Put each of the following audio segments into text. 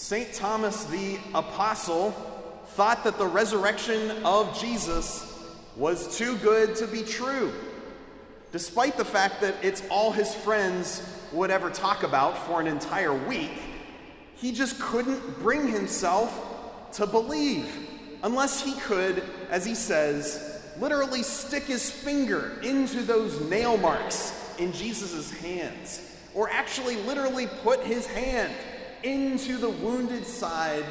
St. Thomas the Apostle thought that the resurrection of Jesus was too good to be true, despite the fact that it's all his friends would ever talk about for an entire week. He just couldn't bring himself to believe unless he could, as he says, literally stick his finger into those nail marks in Jesus' hands, or actually literally put his hand into the wounded side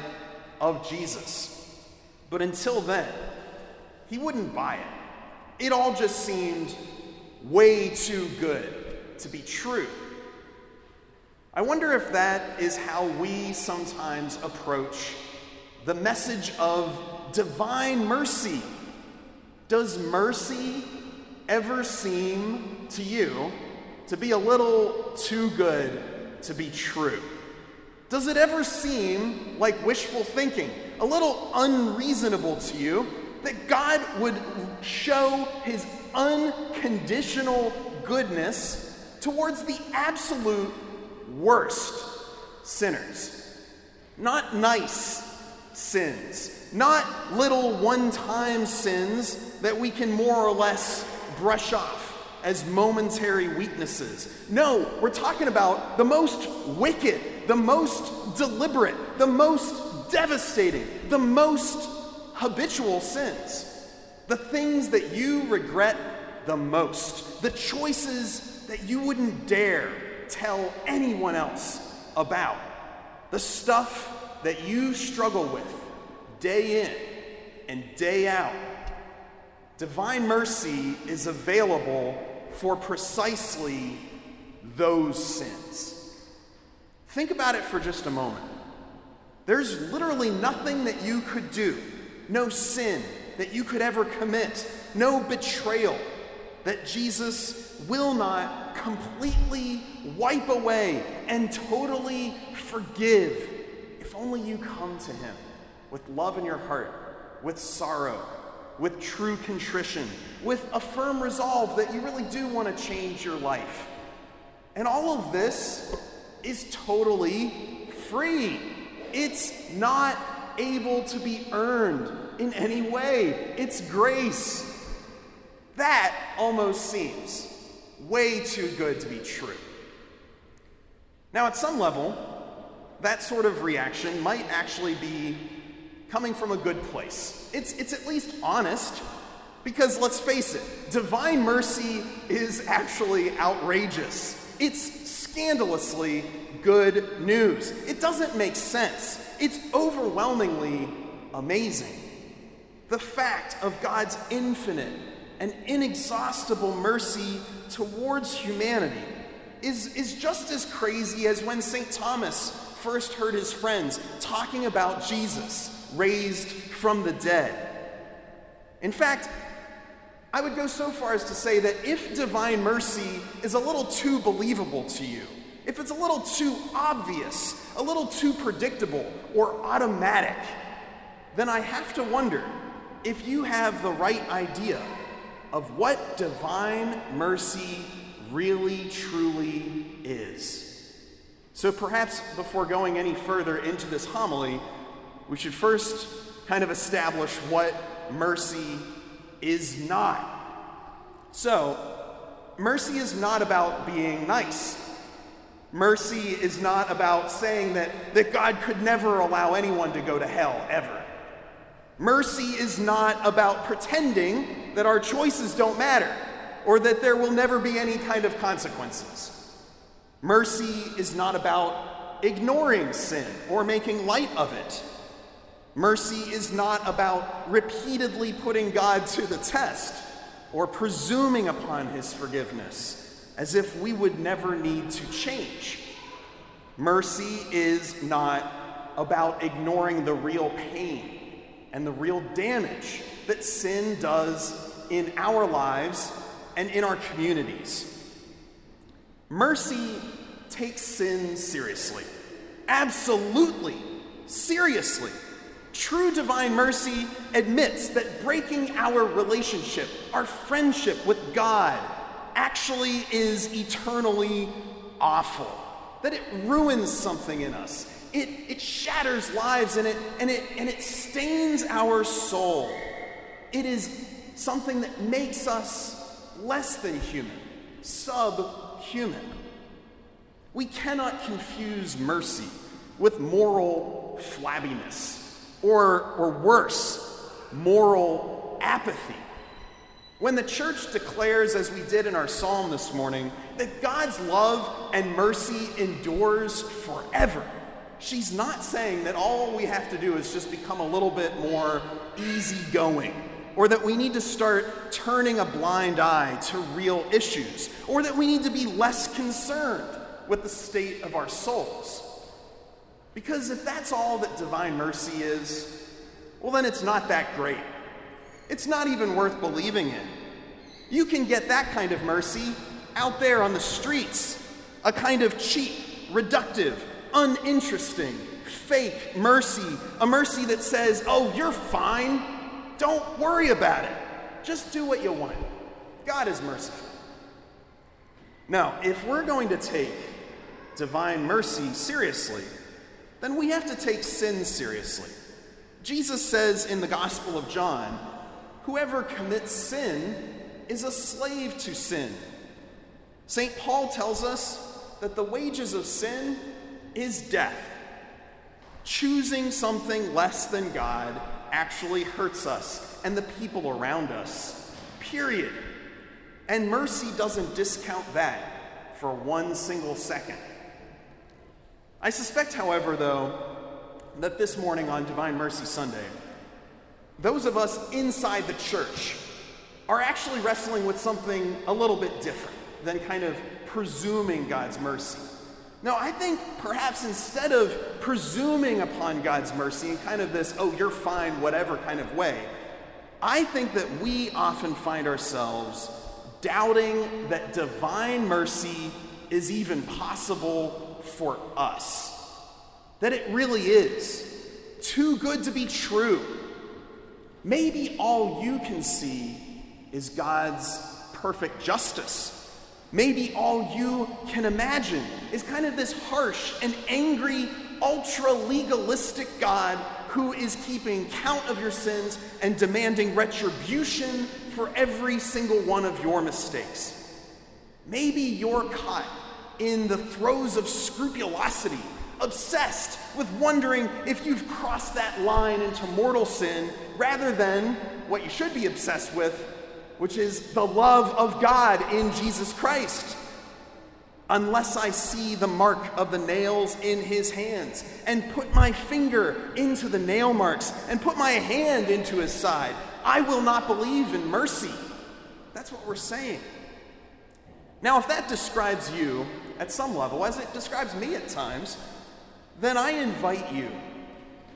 of Jesus. But until then, he wouldn't buy it. It all just seemed way too good to be true. I wonder if that is how we sometimes approach the message of divine mercy. Does mercy ever seem to you to be a little too good to be true? Does it ever seem like wishful thinking, a little unreasonable to you, that God would show his unconditional goodness towards the absolute worst sinners? Not nice sins, not little one time sins that we can more or less brush off as momentary weaknesses. No, we're talking about the most wicked, the most deliberate, the most devastating, the most habitual sins. The things that you regret the most, the choices that you wouldn't dare tell anyone else about, the stuff that you struggle with day in and day out. Divine mercy is available for precisely those sins. Think about it for just a moment. There's literally nothing that you could do, no sin that you could ever commit, no betrayal that Jesus will not completely wipe away and totally forgive if only you come to Him with love in your heart, with sorrow, with true contrition, with a firm resolve that you really do want to change your life. And all of this is totally free. It's not able to be earned in any way, it's grace. That almost seems way too good to be true. Now, at some level, that sort of reaction might actually be coming from a good place. It's, it's at least honest, because let's face it, divine mercy is actually outrageous. It's scandalously good news. It doesn't make sense. It's overwhelmingly amazing. The fact of God's infinite and inexhaustible mercy towards humanity is, is just as crazy as when St. Thomas first heard his friends talking about Jesus raised from the dead. In fact, I would go so far as to say that if divine mercy is a little too believable to you, if it's a little too obvious, a little too predictable or automatic, then I have to wonder if you have the right idea of what divine mercy really truly is. So perhaps before going any further into this homily, we should first kind of establish what mercy is not. So, mercy is not about being nice. Mercy is not about saying that, that God could never allow anyone to go to hell, ever. Mercy is not about pretending that our choices don't matter or that there will never be any kind of consequences. Mercy is not about ignoring sin or making light of it. Mercy is not about repeatedly putting God to the test or presuming upon his forgiveness as if we would never need to change. Mercy is not about ignoring the real pain and the real damage that sin does in our lives and in our communities. Mercy takes sin seriously. Absolutely, seriously. True divine mercy admits that breaking our relationship, our friendship with God, actually is eternally awful, that it ruins something in us, It, it shatters lives and it, and, it, and it stains our soul. It is something that makes us less than human, subhuman. We cannot confuse mercy with moral flabbiness or, or worse, moral apathy. When the church declares, as we did in our psalm this morning, that God's love and mercy endures forever, she's not saying that all we have to do is just become a little bit more easygoing, or that we need to start turning a blind eye to real issues, or that we need to be less concerned with the state of our souls. Because if that's all that divine mercy is, well, then it's not that great. It's not even worth believing in. You can get that kind of mercy out there on the streets, a kind of cheap, reductive, uninteresting, fake mercy, a mercy that says, oh, you're fine. Don't worry about it. Just do what you want. God is merciful. Now, if we're going to take divine mercy seriously, then we have to take sin seriously. Jesus says in the Gospel of John, whoever commits sin is a slave to sin. St. Paul tells us that the wages of sin is death. Choosing something less than God actually hurts us and the people around us. Period. And mercy doesn't discount that for one single second. I suspect, however, though, that this morning on Divine Mercy Sunday, those of us inside the church are actually wrestling with something a little bit different than kind of presuming God's mercy. Now, I think perhaps instead of presuming upon God's mercy in kind of this, oh, you're fine, whatever kind of way, I think that we often find ourselves doubting that divine mercy is even possible for us. That it really is too good to be true. Maybe all you can see is God's perfect justice. Maybe all you can imagine is kind of this harsh and angry, ultra legalistic God who is keeping count of your sins and demanding retribution for every single one of your mistakes. Maybe you're caught in the throes of scrupulosity, obsessed with wondering if you've crossed that line into mortal sin rather than what you should be obsessed with, which is the love of God in Jesus Christ. Unless I see the mark of the nails in his hands, and put my finger into the nail marks, and put my hand into his side, I will not believe in mercy. That's what we're saying. Now, if that describes you, at some level, as it describes me at times, then I invite you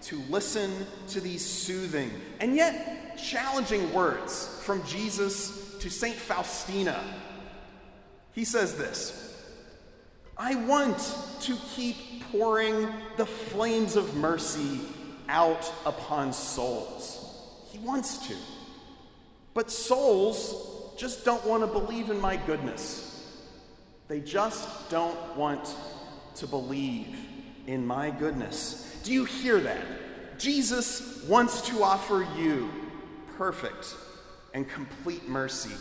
to listen to these soothing and yet challenging words from Jesus to St. Faustina. He says this I want to keep pouring the flames of mercy out upon souls. He wants to. But souls just don't want to believe in my goodness. They just don't want to believe in my goodness. Do you hear that? Jesus wants to offer you perfect and complete mercy.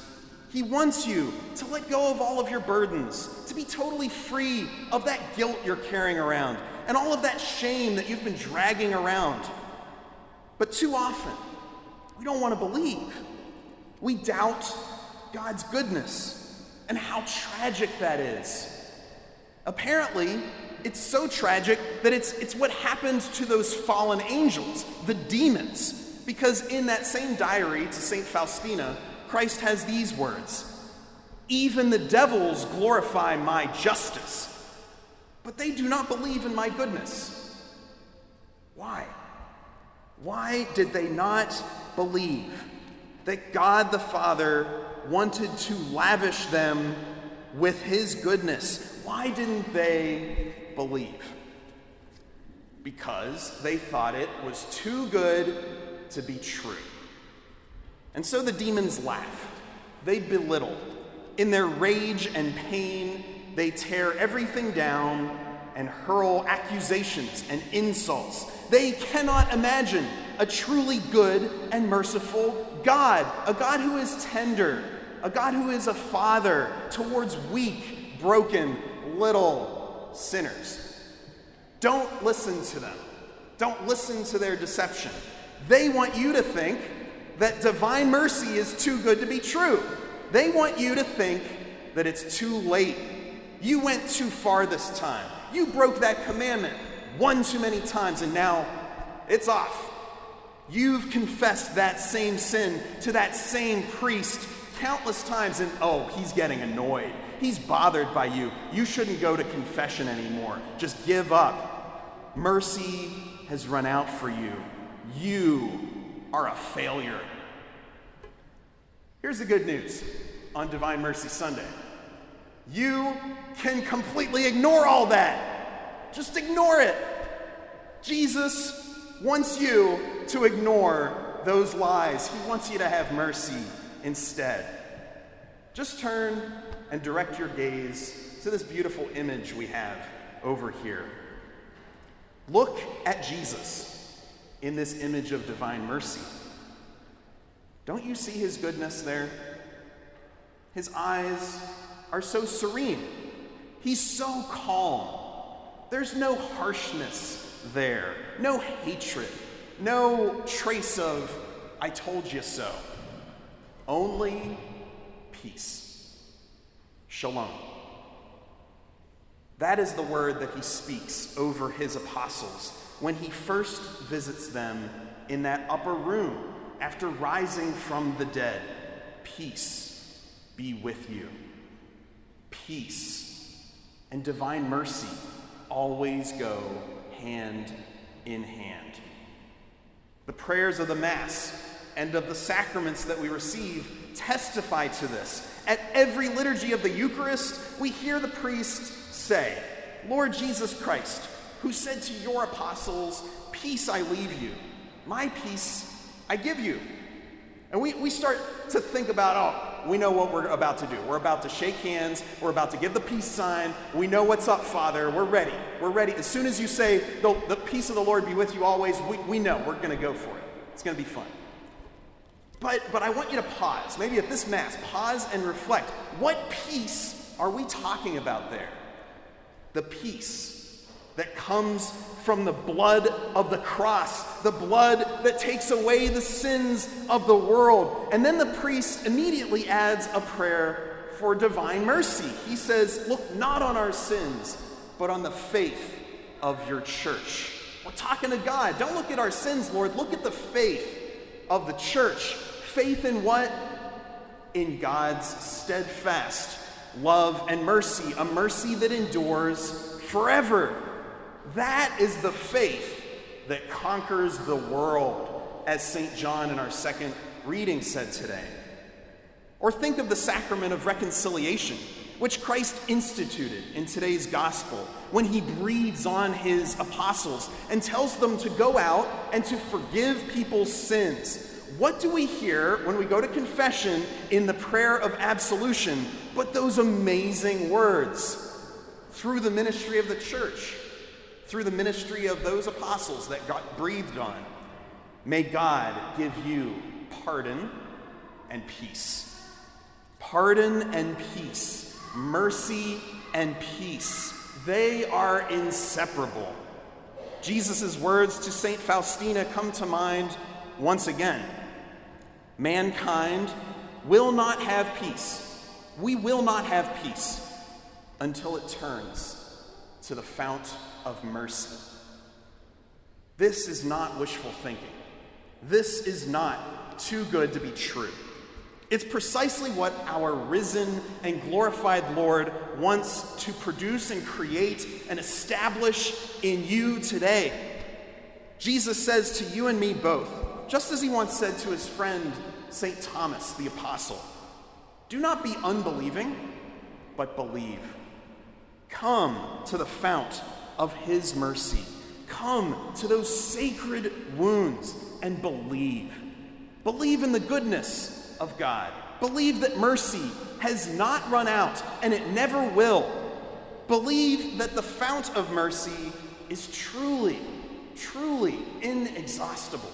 He wants you to let go of all of your burdens, to be totally free of that guilt you're carrying around and all of that shame that you've been dragging around. But too often, we don't want to believe. We doubt God's goodness and how tragic that is. Apparently, it's so tragic that it's, it's what happened to those fallen angels, the demons. Because in that same diary to St. Faustina, Christ has these words Even the devils glorify my justice, but they do not believe in my goodness. Why? Why did they not believe that God the Father wanted to lavish them with his goodness. Why didn't they believe? Because they thought it was too good to be true. And so the demons laugh, they belittle. In their rage and pain, they tear everything down and hurl accusations and insults. They cannot imagine a truly good and merciful God, a God who is tender, a God who is a father towards weak, broken, little sinners. Don't listen to them. Don't listen to their deception. They want you to think that divine mercy is too good to be true. They want you to think that it's too late. You went too far this time. You broke that commandment one too many times, and now it's off. You've confessed that same sin to that same priest countless times, and oh, he's getting annoyed. He's bothered by you. You shouldn't go to confession anymore. Just give up. Mercy has run out for you. You are a failure. Here's the good news on Divine Mercy Sunday you can completely ignore all that. Just ignore it. Jesus wants you to ignore those lies, He wants you to have mercy instead. Just turn and direct your gaze to this beautiful image we have over here. Look at Jesus in this image of divine mercy. Don't you see his goodness there? His eyes are so serene. He's so calm. There's no harshness there, no hatred, no trace of, I told you so. Only peace. Shalom. That is the word that he speaks over his apostles when he first visits them in that upper room after rising from the dead. Peace be with you. Peace and divine mercy always go hand in hand. The prayers of the Mass and of the sacraments that we receive testify to this. At every liturgy of the Eucharist, we hear the priest say, Lord Jesus Christ, who said to your apostles, Peace I leave you, my peace I give you. And we, we start to think about, oh, we know what we're about to do. We're about to shake hands. We're about to give the peace sign. We know what's up, Father. We're ready. We're ready. As soon as you say, the, the peace of the Lord be with you always, we, we know we're going to go for it. It's going to be fun. But, but I want you to pause. Maybe at this Mass, pause and reflect. What peace are we talking about there? The peace that comes from the blood of the cross, the blood that takes away the sins of the world. And then the priest immediately adds a prayer for divine mercy. He says, Look not on our sins, but on the faith of your church. We're talking to God. Don't look at our sins, Lord. Look at the faith of the church. Faith in what? In God's steadfast love and mercy, a mercy that endures forever. That is the faith that conquers the world, as St. John in our second reading said today. Or think of the sacrament of reconciliation, which Christ instituted in today's gospel when he breathes on his apostles and tells them to go out and to forgive people's sins. What do we hear when we go to confession in the prayer of absolution but those amazing words through the ministry of the church? through the ministry of those apostles that got breathed on. May God give you pardon and peace. Pardon and peace, mercy and peace. They are inseparable. Jesus' words to St. Faustina come to mind once again. Mankind will not have peace. We will not have peace until it turns to the fount of mercy. This is not wishful thinking. This is not too good to be true. It's precisely what our risen and glorified Lord wants to produce and create and establish in you today. Jesus says to you and me both, just as he once said to his friend St. Thomas the Apostle, do not be unbelieving, but believe. Come to the fount of His mercy. Come to those sacred wounds and believe. Believe in the goodness of God. Believe that mercy has not run out and it never will. believe that the fount of mercy is truly, truly inexhaustible.